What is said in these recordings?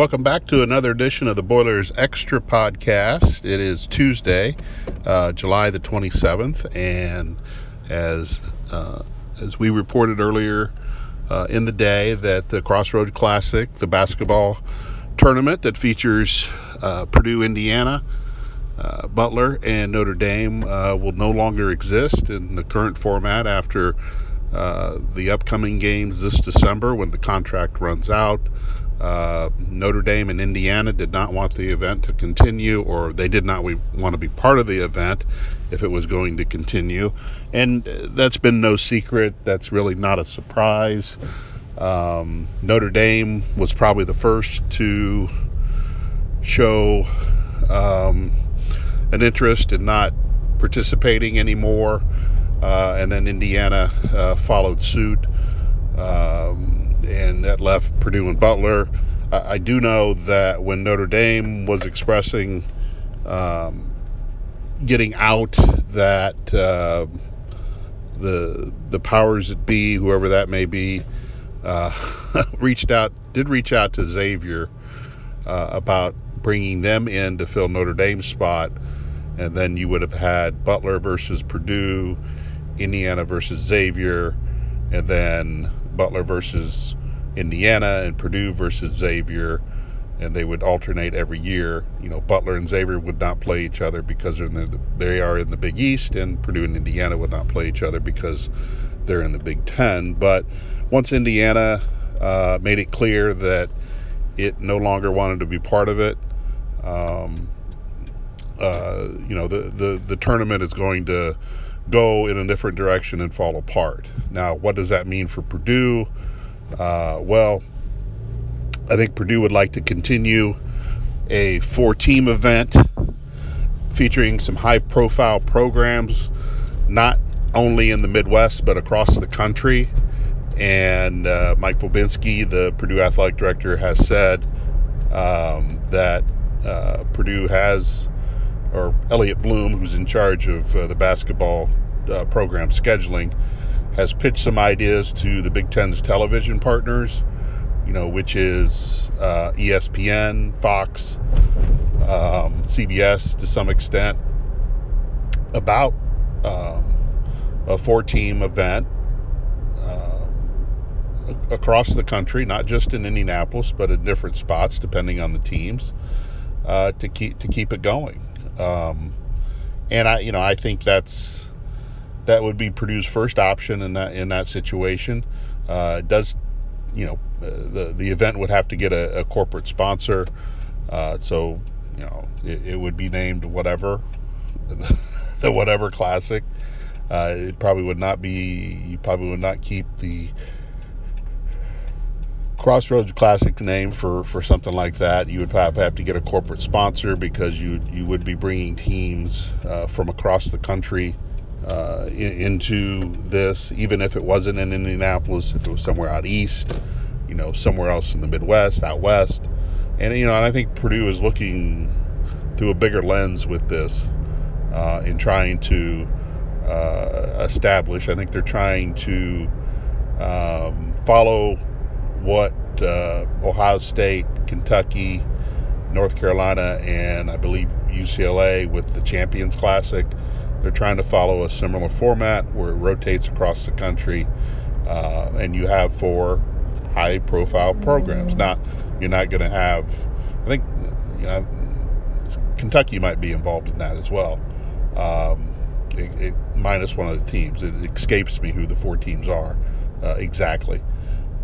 Welcome back to another edition of the Boilers Extra Podcast. It is Tuesday, uh, July the 27th, and as uh, as we reported earlier uh, in the day, that the Crossroads Classic, the basketball tournament that features uh, Purdue, Indiana, uh, Butler, and Notre Dame, uh, will no longer exist in the current format after the upcoming games this December when the contract runs out. Uh, Notre Dame and Indiana did not want the event to continue, or they did not want to be part of the event if it was going to continue. And that's been no secret. That's really not a surprise. Um, Notre Dame was probably the first to show um, an interest in not participating anymore, uh, and then Indiana uh, followed suit. Um, and that left Purdue and Butler. I, I do know that when Notre Dame was expressing um, getting out, that uh, the the powers that be, whoever that may be, uh, reached out, did reach out to Xavier uh, about bringing them in to fill Notre Dame's spot, and then you would have had Butler versus Purdue, Indiana versus Xavier, and then Butler versus Indiana and Purdue versus Xavier, and they would alternate every year. You know, Butler and Xavier would not play each other because they're the, they are in the Big East, and Purdue and Indiana would not play each other because they're in the Big Ten. But once Indiana uh, made it clear that it no longer wanted to be part of it, um, uh, you know, the, the, the tournament is going to go in a different direction and fall apart. Now, what does that mean for Purdue? Uh, well, I think Purdue would like to continue a four team event featuring some high profile programs, not only in the Midwest, but across the country. And uh, Mike Bobinski, the Purdue athletic director, has said um, that uh, Purdue has, or Elliot Bloom, who's in charge of uh, the basketball uh, program scheduling, has pitched some ideas to the Big Ten's television partners, you know, which is uh, ESPN, Fox, um, CBS to some extent, about um, a four team event uh, across the country, not just in Indianapolis, but in different spots depending on the teams, uh, to keep to keep it going. Um, and I, you know, I think that's that would be Purdue's first option in that in that situation. Uh, does you know uh, the the event would have to get a, a corporate sponsor, uh, so you know it, it, would be named whatever, the whatever classic. Uh, it probably would not be. You probably would not keep the Crossroads Classic name for, for something like that. You would have, have to get a corporate sponsor because you you would be bringing teams uh, from across the country uh, into this, even if it wasn't in Indianapolis, if it was somewhere out east, you know, somewhere else in the Midwest, out west. And, you know, and I think Purdue is looking through a bigger lens with this uh, in trying to uh, establish. I think they're trying to um, follow what uh, Ohio State, Kentucky, North Carolina, and I believe UCLA with the Champions Classic they're trying to follow a similar format where it rotates across the country, uh, and you have four high-profile programs. Now, you're not going to have. I think you know, Kentucky might be involved in that as well. Um, it, it, minus one of the teams. It escapes me who the four teams are uh, exactly.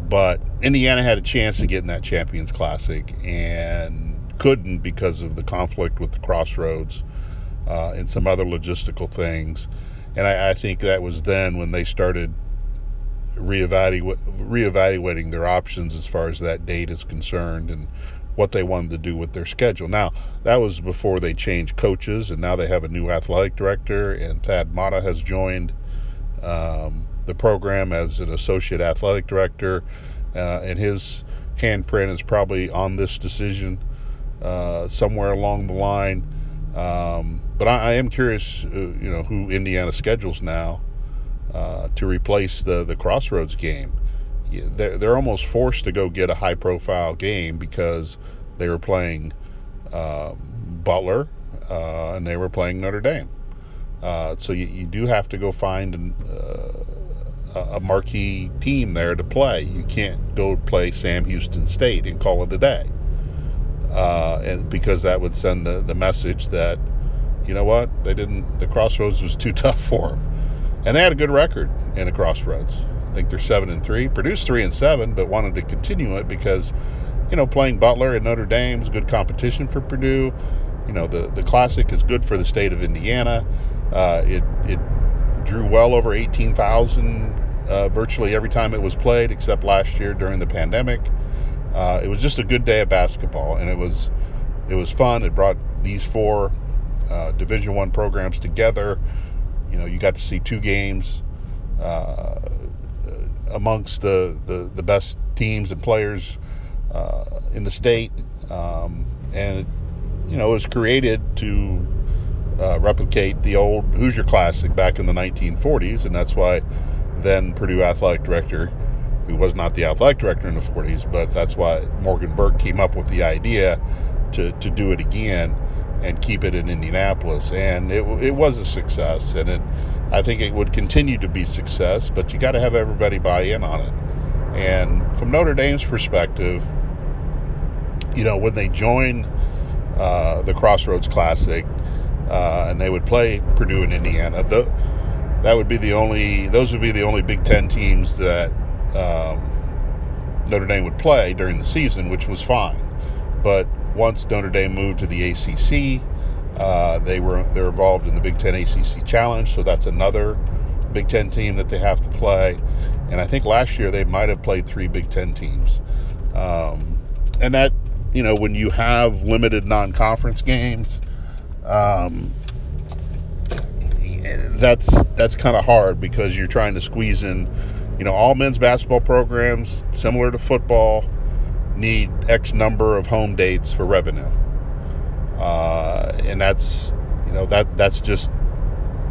But Indiana had a chance to get in that Champions Classic and couldn't because of the conflict with the Crossroads uh, and some other logistical things. And I, I, think that was then when they started reevalu- reevaluating their options as far as that date is concerned and what they wanted to do with their schedule. Now, that was before they changed coaches, and now they have a new athletic director, and Thad Matta has joined um, the program as an associate athletic director, uh, and his handprint is probably on this decision uh, somewhere along the line. Um, but I, I, am curious, uh, you know, who Indiana schedules now uh, to replace the the Crossroads game. They're, they're almost forced to go get a high profile game because they were playing uh, Butler, uh, and they were playing Notre Dame. Uh, so you, you, do have to go find an, uh, a marquee team there to play. You can't go play Sam Houston State and call it a day, uh, and because that would send the, the message that you know what they didn't the Crossroads was too tough for them, and they had a good record in the Crossroads. I think they're seven and three, Purdue's three and seven, but wanted to continue it because you know playing Butler and Notre Dame is good competition for Purdue. You know the the Classic is good for the state of Indiana. Uh, it it drew well over 18,000 uh, virtually every time it was played, except last year during the pandemic. Uh, it was just a good day of basketball, and it was it was fun. It brought these four uh, Division One programs together. You know, you got to see two games uh, amongst the, the, the best teams and players uh, in the state, um, and you know, it was created to uh, replicate the old Hoosier Classic back in the 1940s, and that's why then Purdue athletic director, who was not the athletic director in the 40s, but that's why Morgan Burke came up with the idea to, to do it again and keep it in Indianapolis, and it, it was a success, and it I think it would continue to be success, but you got to have everybody buy in on it. And from Notre Dame's perspective, you know, when they joined uh, the Crossroads Classic, uh, and they would play Purdue and Indiana. The, that would be the only; those would be the only Big Ten teams that um, Notre Dame would play during the season, which was fine. But once Notre Dame moved to the ACC, uh, they were they're involved in the Big Ten ACC Challenge, so that's another Big Ten team that they have to play. And I think last year they might have played three Big Ten teams. Um, and that, you know, when you have limited non-conference games, um, that's that's kind of hard because you're trying to squeeze in, you know, all men's basketball programs similar to football need X number of home dates for revenue, uh, and that's you know that that's just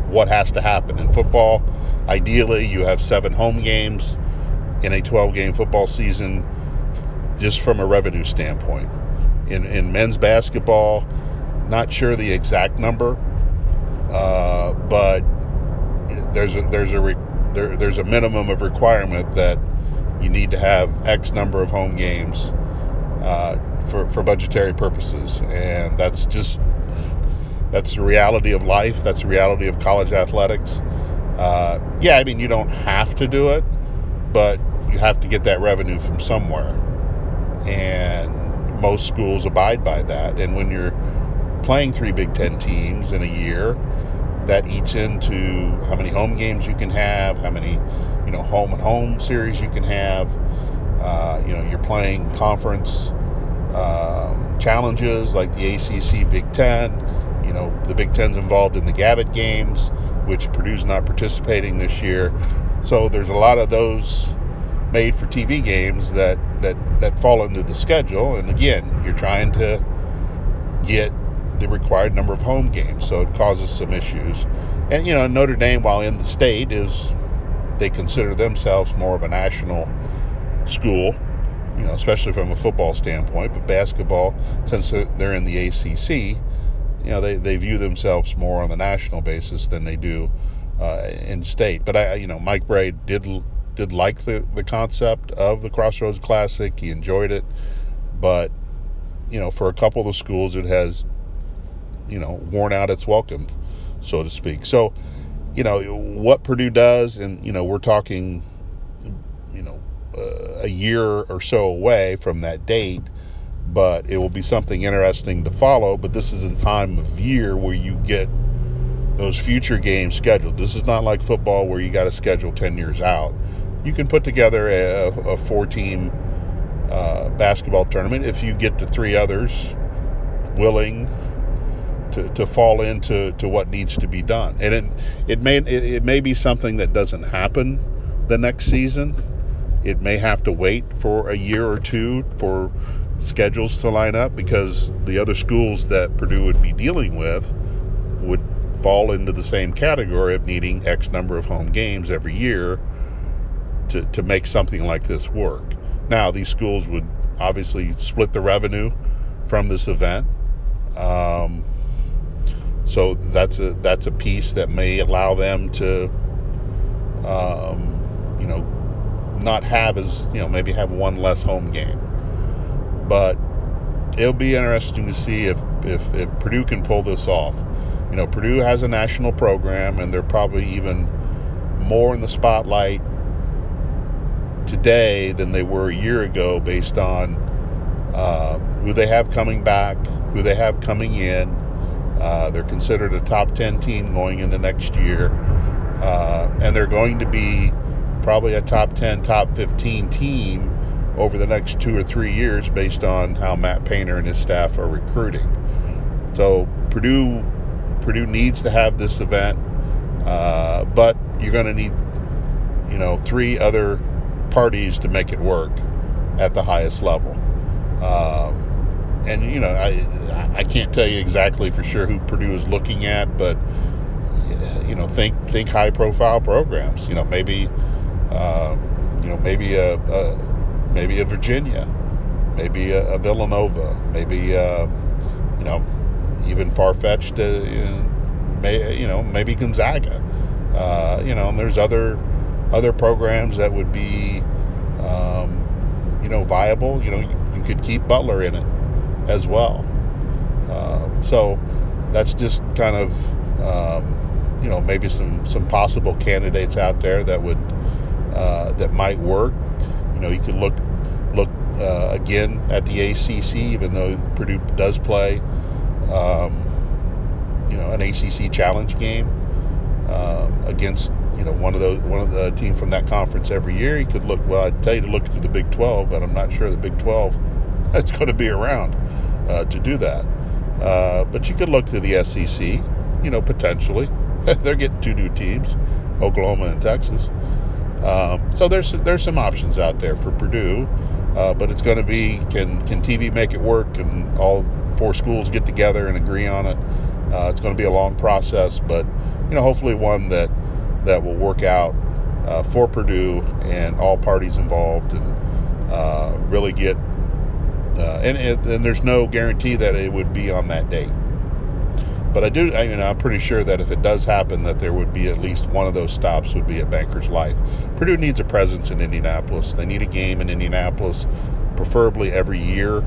what has to happen in football. Ideally, you have seven home games in a 12-game football season, just from a revenue standpoint. In in men's basketball not sure the exact number, uh, but there's a there's a re, there, there's a minimum of requirement that you need to have X number of home games uh, for for budgetary purposes, and that's just that's the reality of life. That's the reality of college athletics. Uh, yeah, I mean you don't have to do it, but you have to get that revenue from somewhere, and most schools abide by that. And when you're playing three Big Ten teams in a year, that eats into how many home games you can have, how many, you know, home and home series you can have. Uh, you know, you're playing conference um, challenges like the ACC Big Ten. You know, the Big Ten's involved in the Gavitt games, which Purdue's not participating this year. So there's a lot of those made for TV games that that that fall into the schedule. And again, you're trying to get the required number of home games, so it causes some issues. And you know, Notre Dame, while in the state, is they consider themselves more of a national school, you know, especially from a football standpoint. But basketball, since they're in the ACC, you know, they, they view themselves more on the national basis than they do uh, in state. But I, you know, Mike Brey did did like the the concept of the Crossroads Classic. He enjoyed it, but you know, for a couple of the schools, it has you know, worn out its welcome, so to speak. So, you know, what Purdue does, and, you know, we're talking, you know, uh, a year or so away from that date, but it will be something interesting to follow. But this is a time of year where you get those future games scheduled. This is not like football where you got to schedule 10 years out. You can put together a, a four team uh, basketball tournament if you get the three others willing to, to fall into to what needs to be done. And it it may it, it may be something that doesn't happen the next season. It may have to wait for a year or two for schedules to line up because the other schools that Purdue would be dealing with would fall into the same category of needing X number of home games every year to, to make something like this work. Now, these schools would obviously split the revenue from this event. Um, so that's a that's a piece that may allow them to, um, you know, not have as you know maybe have one less home game. But it'll be interesting to see if if, if Purdue can pull this off. You know, Purdue has a national program, and they're probably even more in the spotlight today than they were a year ago, based on uh, who they have coming back, who they have coming in. Uh, they're considered a top 10 team going into next year, uh, and they're going to be probably a top 10, top 15 team over the next two or three years based on how Matt Painter and his staff are recruiting. So Purdue Purdue needs to have this event, uh, but you're going to need you know three other parties to make it work at the highest level. Um, and you know I I can't tell you exactly for sure who Purdue is looking at, but you know think think high profile programs. You know maybe uh, you know maybe a, a maybe a Virginia, maybe a, a Villanova, maybe uh, you know even far fetched, uh, you know maybe Gonzaga. Uh, you know, and there's other other programs that would be um, you know viable. You know, you, could keep Butler in it as well. Uh, so that's just kind of um, you know maybe some some possible candidates out there that would uh, that might work. You know, you could look look uh, again at the ACC, even though Purdue does play, um, you know, an ACC challenge game um, against you know one of those one of the team from that conference every year. You could look. Well, I'd tell you to look to the Big 12, but I'm not sure the Big 12 that's going to be around uh, to do that. Uh, but you could look to the SEC, you know, potentially. They're getting two new teams, Oklahoma and Texas. Um, so there's there's some options out there for Purdue, uh, but it's going to be can can TV make it work and all four schools get together and agree on it. Uh, it's going to be a long process, but you know hopefully one that that will work out uh, for Purdue and all parties involved and uh, really get uh, and, and there's no guarantee that it would be on that date. But I do, I, you know, I'm pretty sure that if it does happen, that there would be at least one of those stops would be at Bankers Life. Purdue needs a presence in Indianapolis. They need a game in Indianapolis, preferably every year.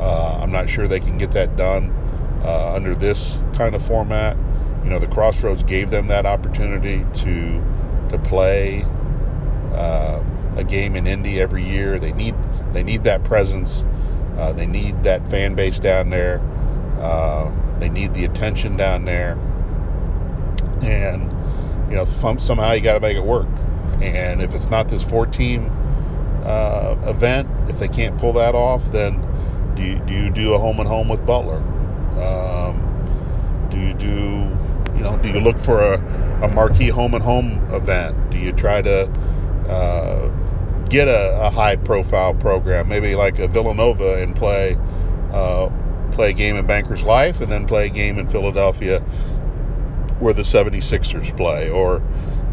Uh, I'm not sure they can get that done uh, under this kind of format. You know, the Crossroads gave them that opportunity to to play uh, a game in Indy every year. They need they need that presence. Uh, they need that fan base down there. Um, they need the attention down there, and you know somehow you got to make it work. And if it's not this four-team uh, event, if they can't pull that off, then do you, do you do a home and home with Butler? Um, do you do you know do you look for a, a marquee home and home event? Do you try to uh, get a, a, high profile program, maybe like a Villanova, and play uh, play a game in Bankers Life and then play a game in Philadelphia where the 76ers play. Or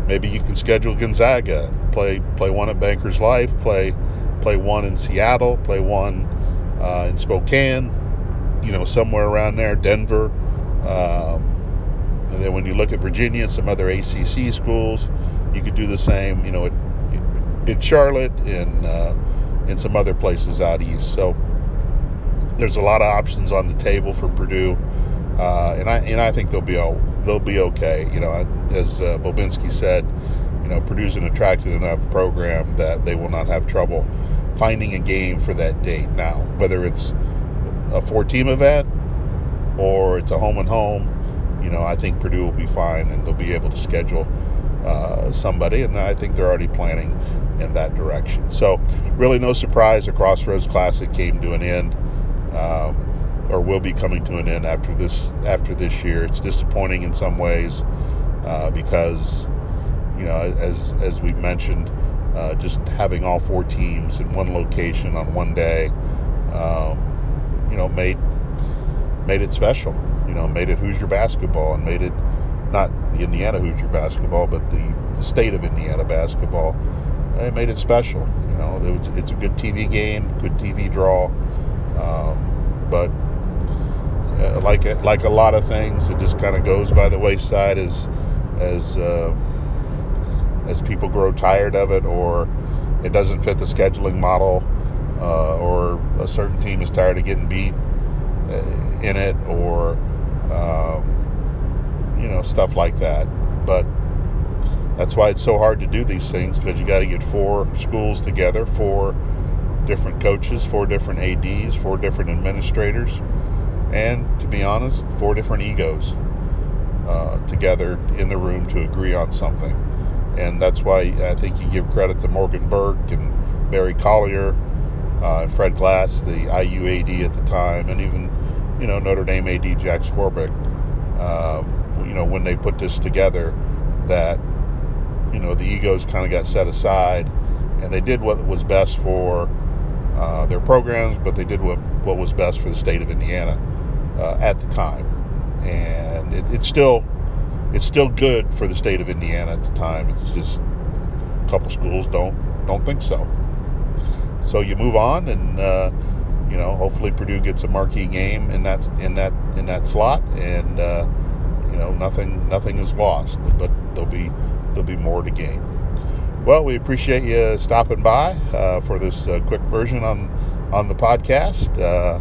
maybe you can schedule Gonzaga, play play one at Bankers Life, play play one in Seattle, play one uh, in Spokane, you know, somewhere around there, Denver. Um, and then when you look at Virginia and some other ACC schools, you could do the same, you know, in Charlotte and uh, in some other places out east. So there's a lot of options on the table for Purdue, uh, and I and I think they'll be all, they'll be okay. You know, as uh, Bobinski said, you know, Purdue's an attractive enough program that they will not have trouble finding a game for that date. Now, whether it's a four-team event or it's a home and home, you know, I think Purdue will be fine and they'll be able to schedule uh, somebody, and I think they're already planning in that direction. So, really, no surprise, the Crossroads Classic came to an end um, or will be coming to an end after this after this year. It's disappointing in some ways uh, because you know as as we mentioned, uh, just having all four teams in one location on one day, um, you know, made made it special. You know, made it Hoosier basketball and made it not the Indiana Hoosier basketball, but the, the state of Indiana basketball. It made it special. You know, it was, it's a good TV game, good TV draw. Um, but but like like a lot of things, it just kind of goes by the wayside as as uh, as people grow tired of it, or it doesn't fit the scheduling model, uh, or a certain team is tired of getting beat uh, in it, or um, you know stuff like that. But that's why it's so hard to do these things because you got to get four schools together, four different coaches, four different ads, four different administrators, and to be honest, four different egos uh, together in the room to agree on something. And that's why I think you give credit to Morgan Burke and Barry Collier uh, and Fred Glass, the IU AD at the time, and even you know Notre Dame AD Jack Swarbrick. Uh, you know when they put this together, that you know the egos kind of got set aside, and they did what was best for uh, their programs, but they did what what was best for the state of Indiana uh, at the time, and it, it's still it's still good for the state of Indiana at the time. It's just a couple schools don't don't think so. So you move on, and uh, you know hopefully Purdue gets a marquee game in that in that in that slot, and uh, you know nothing nothing is lost, but there'll be there'll be more to gain. Well, we appreciate you stopping by uh, for this uh, quick version on on the podcast. Uh,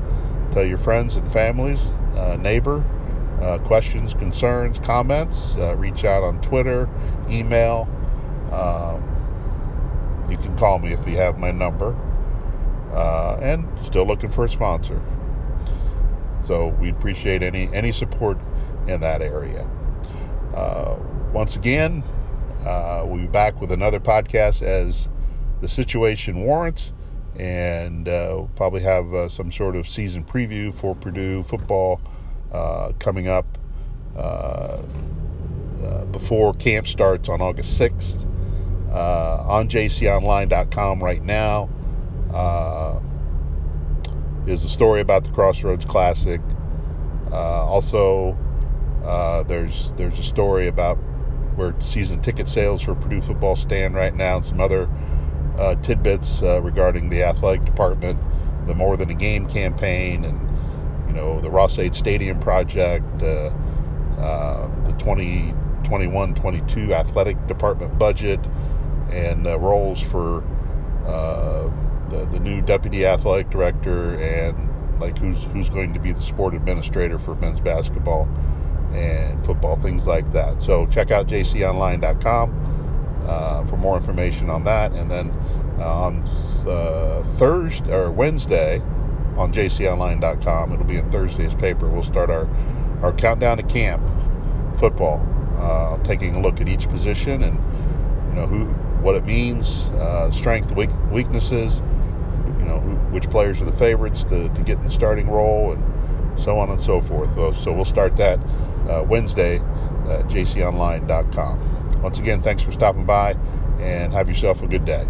tell your friends and families, uh, neighbor, uh, questions, concerns, comments. Uh, reach out on Twitter, email. Um, you can call me if you have my number. and still looking for a sponsor. So we appreciate any any support in that area. once again, uh, we'll be back with another podcast as the situation warrants, and uh, we'll probably have uh, some sort of season preview for Purdue football uh, coming up uh, uh, before camp starts on August 6th. on jconline.com right now is a story about the Crossroads Classic. also, there's there's a story about where season ticket sales for Purdue football stand right now, and some other uh, tidbits uh, regarding the athletic department, the More Than a Game campaign, and you know the Ross-Ade Stadium project, uh, uh the 2021-22 athletic department budget, and roles for uh, the, the new deputy athletic director and like who's who's going to be the sport administrator for men's basketball and football, things like that. So check out jconline.com uh, for more information on that. And then uh, on uh, Thursday or Wednesday on jconline.com, it'll be in Thursday's paper. We'll start our, our countdown to camp football, uh, taking a look at each position and you know who what it means, uh, strengths, weak, weaknesses, you know which players are the favorites to, to get in the starting role and so on and so forth. So, So we'll start that uh, Wednesday at jconline.com. Once again, thanks for stopping by and have yourself a good day.